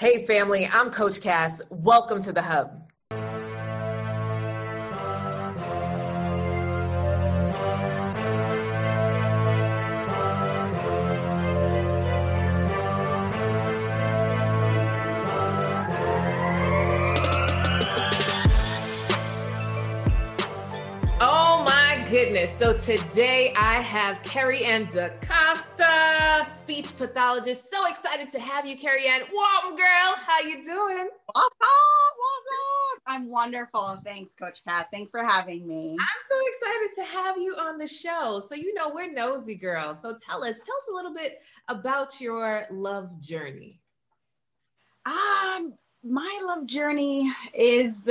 Hey, family, I'm Coach Cass. Welcome to the Hub. Oh my goodness. So today I have Keri-Anne DaCosta, speech pathologist. So excited to have you, Keri-Anne. Welcome, girl. How you doing? What's up? What's up? I'm wonderful. Thanks, Coach Cass. Thanks for having me. I'm so excited to have you on the show. So you know we're nosy girls. So tell us, tell us a little bit about your love journey. Um, my love journey is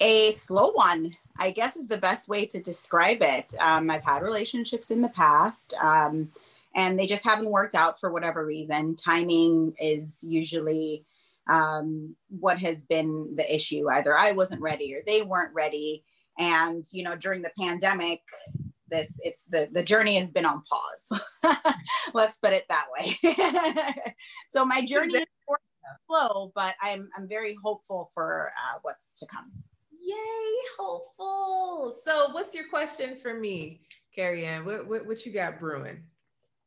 a slow one. I guess is the best way to describe it. Um, I've had relationships in the past, um, and they just haven't worked out for whatever reason. Timing is usually um, what has been the issue. Either I wasn't ready or they weren't ready. And you know, during the pandemic, this it's the the journey has been on pause. Let's put it that way. so my journey is slow, but I'm I'm very hopeful for uh, what's to come. Yay, hopeful. So, what's your question for me, Keri-Anne? What, what, what you got brewing?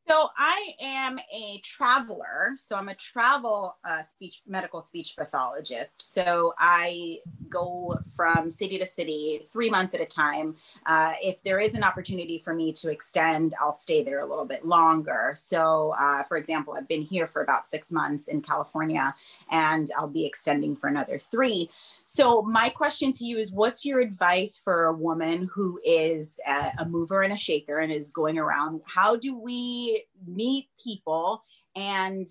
So I am a traveler. So I'm a travel uh, speech medical speech pathologist. So I go from city to city, three months at a time. Uh, if there is an opportunity for me to extend, I'll stay there a little bit longer. So, uh, for example, I've been here for about six months in California, and I'll be extending for another three. So, my question to you is what's your advice for a woman who is a, mover and a shaker and is going around? How do we meet people? And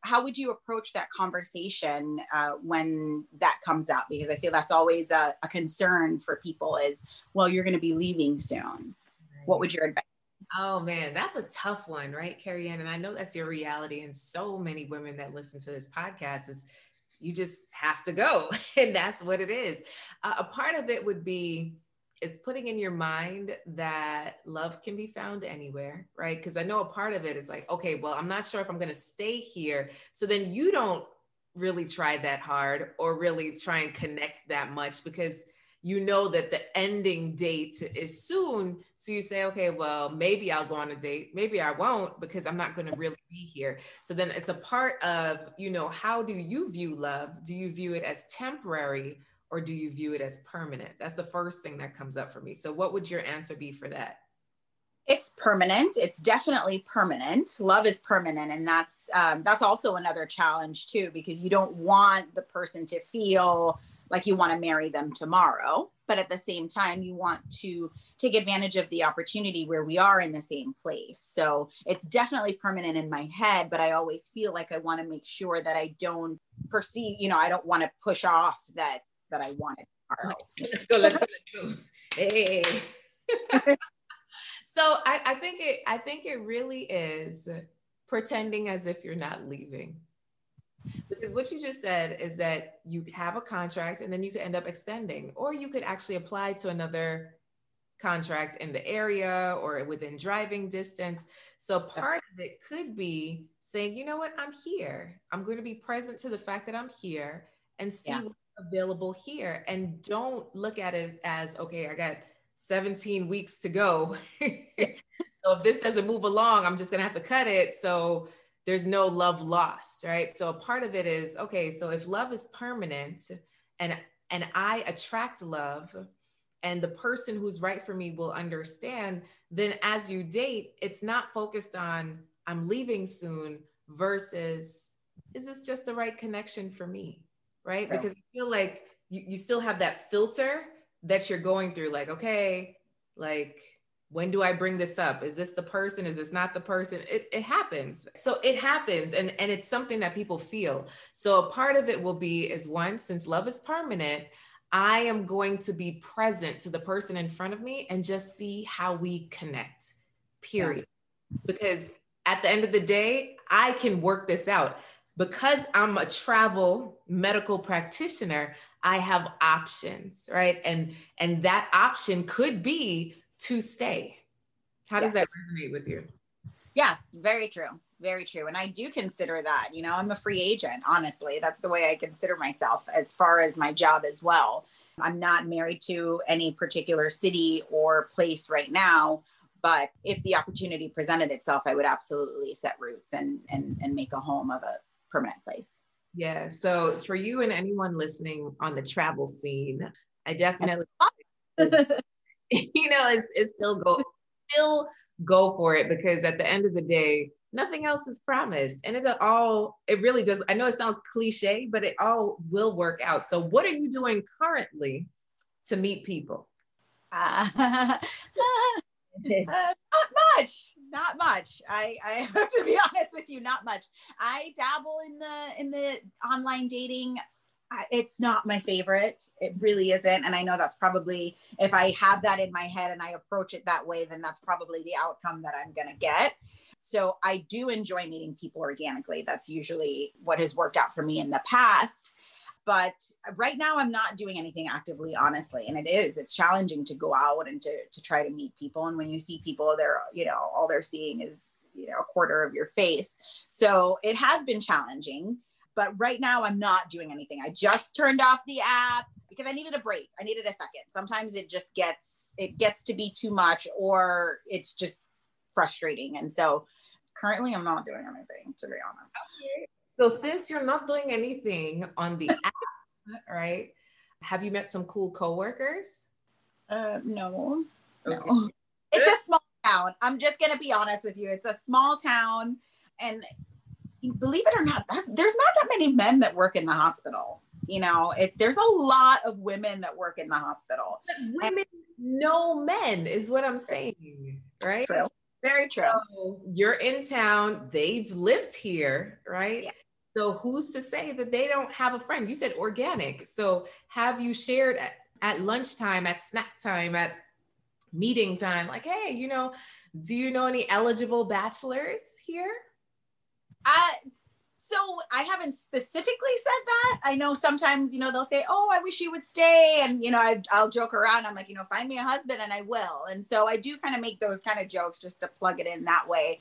how would you approach that conversation uh, when that comes up? Because I feel that's always a, a concern for people is, well, you're going to be leaving soon. What would your advice? Oh man, that's a tough one, right, Keri-Anne? And I know that's your reality. And so many women that listen to this podcast is you just have to go and that's what it is. Uh, a part of it would be is putting in your mind that love can be found anywhere right? Because i know a part of it is like okay well i'm not sure if i'm going to stay here. So then you don't really try that hard or really try and connect that much because you know that the ending date is soon. So you say, okay, well, maybe I'll go on a date. Maybe I won't because I'm not going to really be here. So then it's a part of, you know, how do you view love? Do you view it as temporary or do you view it as permanent? That's the first thing that comes up for me. So what would your answer be for that? It's permanent. It's definitely permanent. Love is permanent, and that's um, that's also another challenge too, because you don't want the person to feel like you want to marry them tomorrow but at the same time you want to take advantage of the opportunity where we are in the same place. So it's definitely permanent in my head but i always feel like i want to make sure that i don't perceive you know i don't want to push off that that i want it tomorrow. let's go let's go, hey. So I, I think it i think it really is pretending as if you're not leaving because what you just said is that you have a contract and then you could end up extending, or you could actually apply to another contract in the area or within driving distance. So part of it could be saying, you know what, I'm here. I'm going to be present to the fact that I'm here and see yeah. what's available here. And don't look at it as, okay, I got 17 weeks to go. so if this doesn't move along, I'm just going to have to cut it. So there's no love lost, right? So a part of it is okay, so if love is permanent and and I attract love and the person who's right for me will understand, then as you date, it's not focused on I'm leaving soon versus is this just the right connection for me? Right? Yeah. Because I feel like you, you still have that filter that you're going through, like, okay, like when do i bring this up? Is this the person? Is this not the person? It, it happens. So it happens and and it's something that people feel. So a part of it will be is one since love is permanent i am going to be present to the person in front of me and just see how we connect period. Because at the end of the day i can work this out. Because i'm a travel medical practitioner i have options right? And and that option could be to stay. How does yeah. that resonate with you? Yeah, very true. very true. And I do consider that, you know, I'm a free agent, honestly. That's the way I consider myself as far as my job as well. I'm not married to any particular city or place right now, but if the opportunity presented itself, I would absolutely set roots and and and make a home of a permanent place. Yeah. So for you and anyone listening on the travel scene, I definitely you know, it's, it's still go still go for it because at the end of the day, nothing else is promised. And it all, it really does. I know it sounds cliche, but it all will work out. So, what are you doing currently to meet people? Uh, uh, not much not much i i have to be honest with you not much i dabble in the in the online dating it's not my favorite. It really isn't. And I know that's probably, if I have that in my head and I approach it that way, then that's probably the outcome that I'm going to get. So I do enjoy meeting people organically. That's usually what has worked out for me in the past. But right now, I'm not doing anything actively, honestly. And it is, it's challenging to go out and to, to try to meet people. And when you see people, they're, you know, all they're seeing is, you know, a quarter of your face. So it has been challenging but right now, I'm not doing anything. I just turned off the app because I needed a break. I needed a second. Sometimes it just gets it gets to be too much, or it's just frustrating. And so, currently, I'm not doing anything to be honest. Okay. So since you're not doing anything on the apps, right? Have you met some cool coworkers? Uh, no, okay. no. It's a small town. I'm just gonna be honest with you. It's a small town, and believe it or not, there's not that many men that work in the hospital. You know, it, there's a lot of women that work in the hospital. But women know men is what I'm saying, right? True. Very true. So you're in town, they've lived here, right? Yeah. So who's to say that they don't have a friend? You said organic. So have you shared at, at lunchtime, at snack time, at meeting time, like, hey, you know, do you know any eligible bachelors here? I so I haven't specifically said that. I know sometimes, you know, they'll say, "Oh, I wish you would stay," and you know, I, will joke around. I'm like, you know, find me a husband, and I will. And so I do kind of make those kind of jokes just to plug it in that way.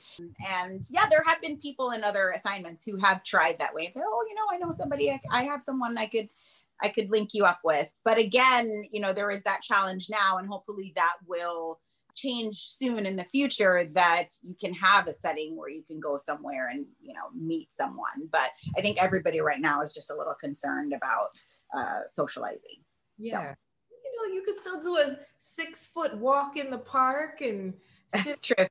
And yeah, there have been people in other assignments who have tried that way and say, "Oh, you know, I know somebody. I, I have someone I could." I could link you up with. But again, you know, there is that challenge now, and hopefully that will change soon in the future that you can have a setting where you can go somewhere and you know meet someone but i think everybody right now is just a little concerned about uh, socializing yeah so. you know you could still do a six foot walk in the park and sit True.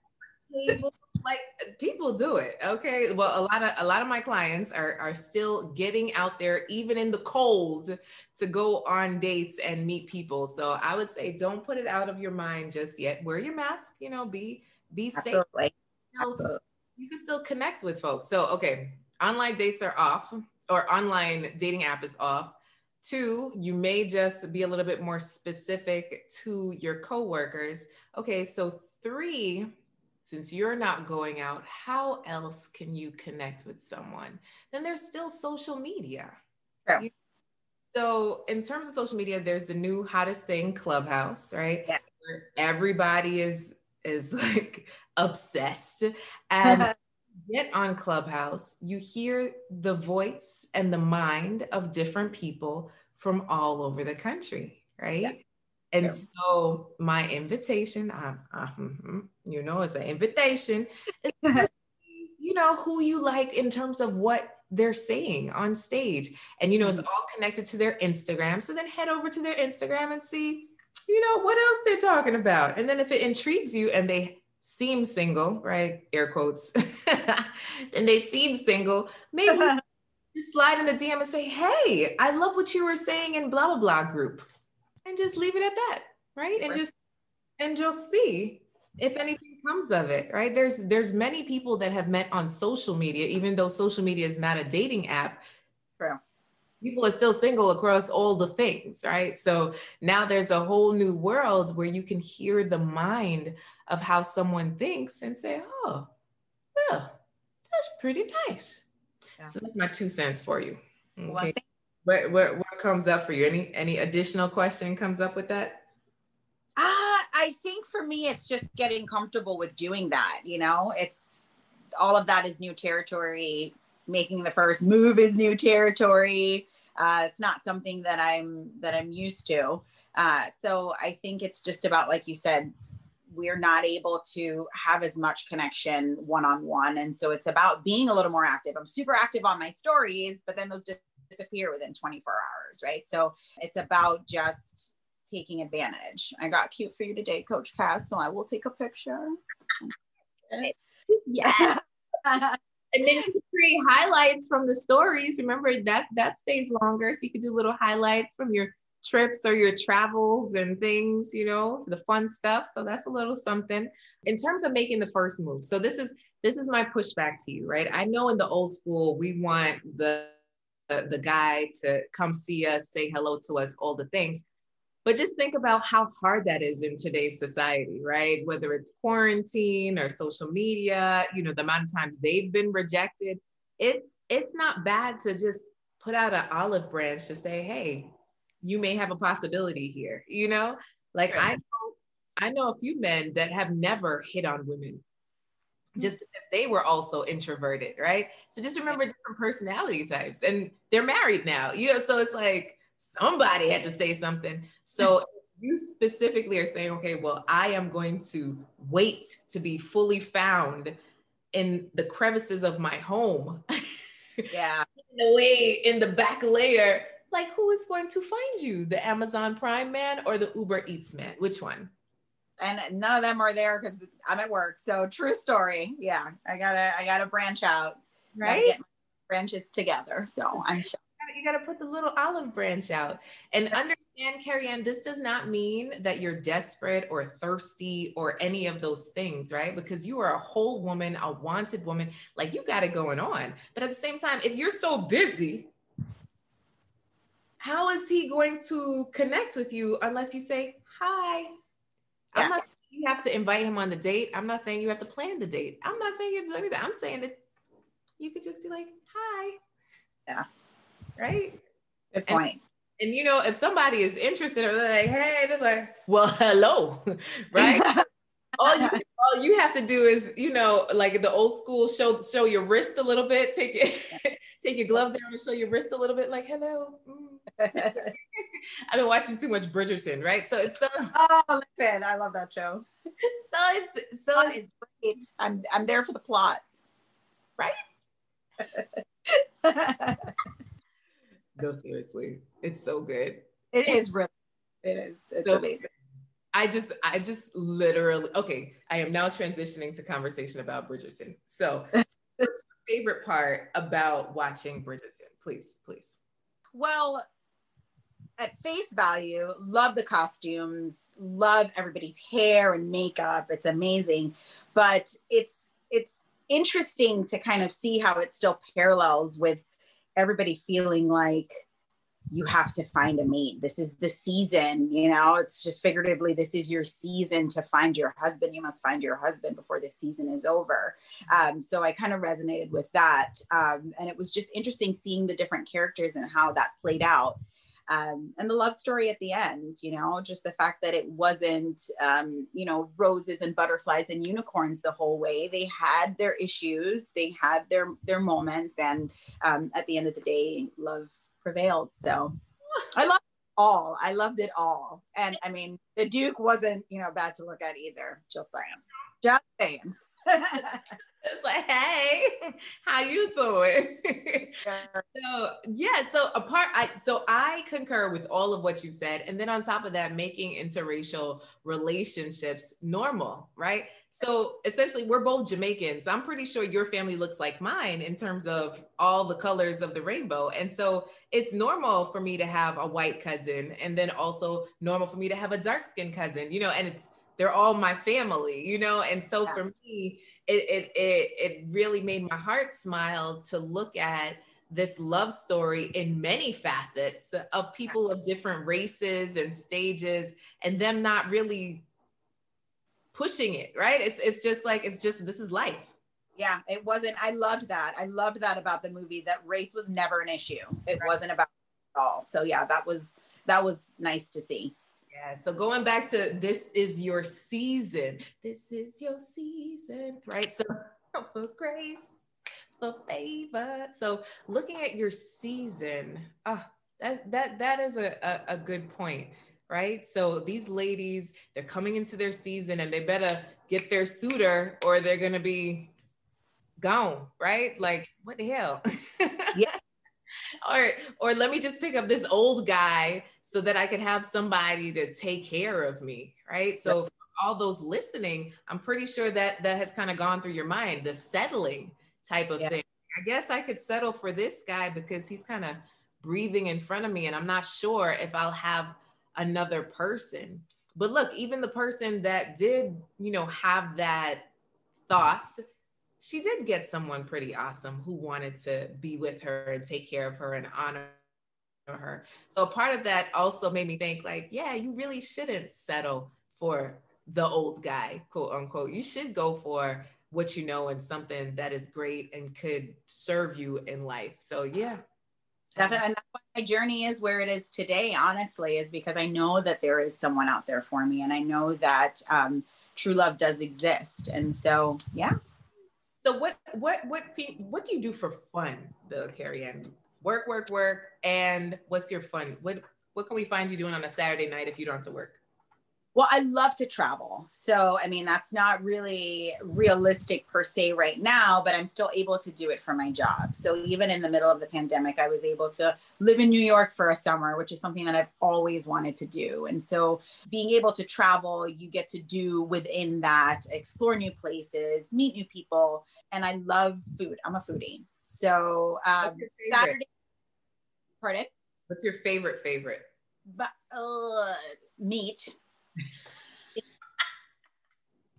table like people do it okay? Well a lot of a lot of my clients are are still getting out there even in the cold to go on dates and meet people. So i would say don't put it out of your mind just yet. Wear your mask you know be be safe. Absolutely. you can still connect with folks. So okay online dates are off or online dating app is off. Two, you may just be a little bit more specific to your coworkers. Okay, so three, since you're not going out, how else can you connect with someone? Then there's still social media. Yeah. So, in terms of social media, there's the new hottest thing, Clubhouse, right? Yeah. Where everybody is is like obsessed and get on Clubhouse, you hear the voice and the mind of different people from all over the country, right? Yes. And yeah. so my invitation, uh, uh, you know, it's an invitation. you know who you like in terms of what they're saying on stage, and you know mm-hmm. it's all connected to their Instagram. So then head over to their Instagram and see, you know, what else they're talking about. And then if it intrigues you and they seem single, right? Air quotes, and they seem single, maybe just slide in the DM and say, "Hey, I love what you were saying in blah blah blah group." And just leave it at that, right? And just and just see if anything comes of it, right? There's there's many people that have met on social media, even though social media is not a dating app. True. People are still single across all the things, right? So now there's a whole new world where you can hear the mind of how someone thinks and say, oh, well, that's pretty nice. Yeah. So that's my two cents for you. Okay. Well, what comes up for you? Any any additional question comes up with that? Uh, I think for me, it's just getting comfortable with doing that. You know, it's all of that is new territory. Making the first move is new territory. Uh, it's not something that I'm that I'm used to. Uh, so I think it's just about, like you said, we're not able to have as much connection one on one. And so it's about being a little more active. I'm super active on my stories, but then those disappear within 24 hours, right? So it's about just taking advantage. I got cute for you today, Coach Cass, so I will take a picture. Yeah. and then you create highlights from the stories. Remember that that stays longer, so you could do little highlights from your trips or your travels and things, you know, the fun stuff. So that's a little something in terms of making the first move. So this is this is my pushback to you, right? I know in the old school we want the the guy to come see us, say hello to us, all the things. But just think about how hard that is in today's society, right? Whether it's quarantine or social media, you know, the amount of times they've been rejected. It's it's not bad to just put out an olive branch to say, hey, you may have a possibility here, you know? Like I know, I know a few men that have never hit on women Mm-hmm. just because they were also introverted, right? So just remember different personality types and they're married now. You know, so it's like somebody had to say something. So you specifically are saying, okay, well, I am going to wait to be fully found in the crevices of my home. Yeah. in the way in the back layer like who is going to find you the amazon prime man or the uber eats man which one and none of them are there because i'm at work. So true story. Yeah i gotta i gotta branch out. Right? get branches together. So i'm sure. you got to put the little olive branch out. And understand Keri-Anne this does not mean that you're desperate or thirsty or any of those things right? Because you are a whole woman a wanted woman. Like you got it going on. But at the same time if you're so busy how is he going to connect with you unless you say hi? Yeah. I'm not you have to invite him on the date. I'm not saying you have to plan the date. I'm not saying you have to do anything. I'm saying that you could just be like, hi. Yeah. Right? Good point. And, and you know, if somebody is interested or they're like, hey, they're like, well, hello. right? all you all you have to do is, you know, like the old school show show your wrist a little bit, take it, take your glove down and show your wrist a little bit, like hello. Mm. I've been watching too much Bridgerton, right? So it's so oh listen, I love that show. So it's so it's great. I'm I'm there for the plot. Right? no, seriously. It's so good. It is really it is. It's so, amazing. I just, I just literally, okay, I am now transitioning to conversation about Bridgerton. So, what's your favorite part about watching Bridgerton? Please, please. Well, at face value, love the costumes, love everybody's hair and makeup. It's amazing. But it's, it's, interesting to kind of see how it still parallels with everybody feeling like you have to find a mate. This is the season, you know, it's just figuratively, this is your season to find your husband. You must find your husband before the season is over. Um, so I kind of resonated with that. Um, and it was just interesting seeing the different characters and how that played out. Um, and the love story at the end, you know, just the fact that it wasn't, um, you know, roses and butterflies and unicorns the whole way. They had their issues, they had their their moments, and um, at the end of the day, love prevailed. So I loved it all. I loved it all. And I mean, the Duke wasn't, you know, bad to look at either. Just saying. Just saying. it's like, hey, how you doing? so yeah, so apart, I so I concur with all of what you said, and then on top of that, making interracial relationships normal, right? So essentially, we're both Jamaicans. I'm pretty sure your family looks like mine in terms of all the colors of the rainbow, and so it's normal for me to have a white cousin, and then also normal for me to have a dark skinned cousin, you know, and it's they're all my family, you know, and so yeah. for me it, it, it, it really made my heart smile to look at this love story in many facets of people of different races and stages and them not really pushing it right? It's, it's just like it's just this is life. Yeah it wasn't i loved that. I loved that about the movie that race was never an issue. It right. wasn't about it at all. So yeah that was that was nice to see yeah. So going back to this is your season. This is your season, right? So for grace, for favor. So looking at your season, oh, that that that is a, a, a good point, right? So these ladies, they're coming into their season and they better get their suitor or they're gonna be gone, right? Like, what the hell? yeah. Or or let me just pick up this old guy so that I can have somebody to take care of me, right? So all those listening, I'm pretty sure that that has kind of gone through your mind, the settling type of yeah. thing. I guess I could settle for this guy because he's kind of breathing in front of me and I'm not sure if I'll have another person. But look, even the person that did, you know, have that thought, she did get someone pretty awesome who wanted to be with her and take care of her and honor her. So part of that also made me think like, yeah, you really shouldn't settle for the old guy, quote unquote. You should go for what you know and something that is great and could serve you in life. So yeah. Definitely. And that's why my journey is where it is today, honestly, is because I know that there is someone out there for me. And I know that um, true love does exist. And so, yeah. So what, what, what, what do you do for fun though, Keri-Anne? Work, work, work. And what's your fun? What, what can we find you doing on a Saturday night if you don't have to work? Well, I love to travel. So, I mean, that's not really realistic per se right now, but I'm still able to do it for my job. So, even in the middle of the pandemic, I was able to live in New York for a summer, which is something that I've always wanted to do. And so, being able to travel, you get to do within that, explore new places, meet new people. And I love food. I'm a foodie. So, um, Saturday, pardon? What's your favorite favorite? But, uh, meat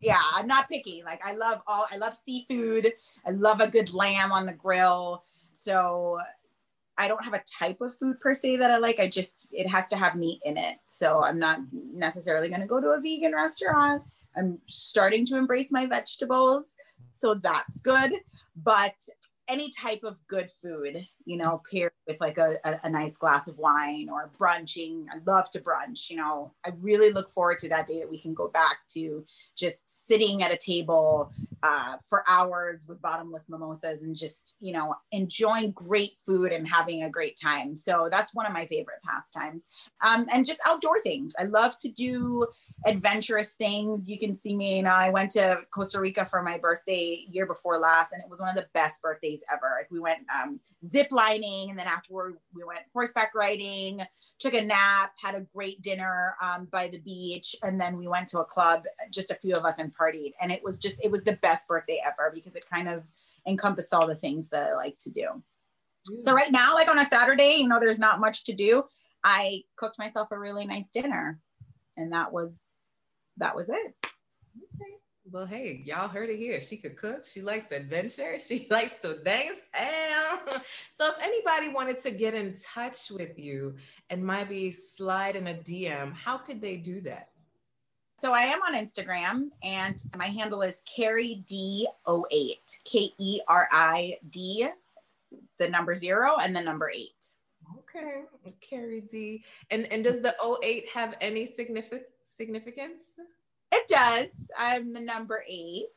yeah, I'm not picky. Like I love all I love seafood. I love a good lamb on the grill. So I don't have a type of food per se that I like. I just it has to have meat in it. So I'm not necessarily going to go to a vegan restaurant. I'm starting to embrace my vegetables. So that's good. But any type of good food, you know, paired with like a, a, a, nice glass of wine or brunching. I love to brunch, you know. I really look forward to that day that we can go back to just sitting at a table uh, for hours with bottomless mimosas and just, you know, enjoying great food and having a great time. So that's one of my favorite pastimes. Um, and just outdoor things. I love to do adventurous things. You can see me, you know, I went to Costa Rica for my birthday year before last, and it was one of the best birthdays ever. We went um, zip lining, and then afterward, we went horseback riding, took a nap, had a great dinner um, by the beach, and then we went to a club, just a few of us, and partied. And it was just, it was the best birthday ever because it kind of encompassed all the things that I like to do. So right now, like on a Saturday, you know, there's not much to do. I cooked myself a really nice dinner and that was that was it. Well, hey, y'all heard it here. She could cook. She likes adventure. She likes to dance. So if anybody wanted to get in touch with you and maybe slide in a DM, how could they do that? So I am on Instagram and my handle is Keri D08, K E R I D, the number zero and the number eight. Okay, Keri D. And and does the 08 have any significant significance? Does. I'm the number eight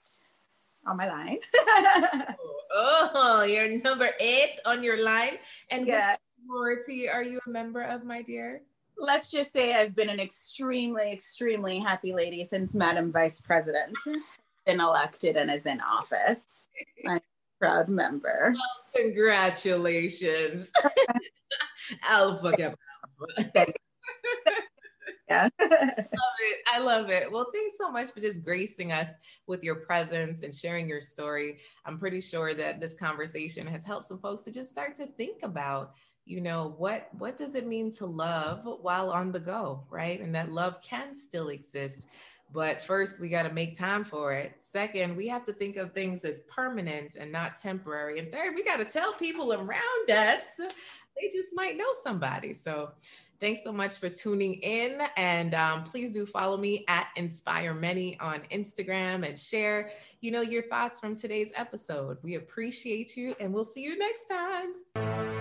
on my line. oh, oh, you're number eight on your line. And yeah. which sorority are you a member of, my dear? Let's just say I've been an extremely, extremely happy lady since Madam Vice President been elected and is in office. I'm a proud member. Well, congratulations. Alpha Kappa. Yeah. I love it. I love it. Well, thanks so much for just gracing us with your presence and sharing your story. I'm pretty sure that this conversation has helped some folks to just start to think about, you know, what what does it mean to love while on the go, right? And that love can still exist. But first, we got to make time for it. Second, we have to think of things as permanent and not temporary. And third, we got to tell people around us they just might know somebody. So thanks so much for tuning in. And um, please do follow me at Inspire Many on Instagram and share, you know, your thoughts from today's episode. We appreciate you and we'll see you next time.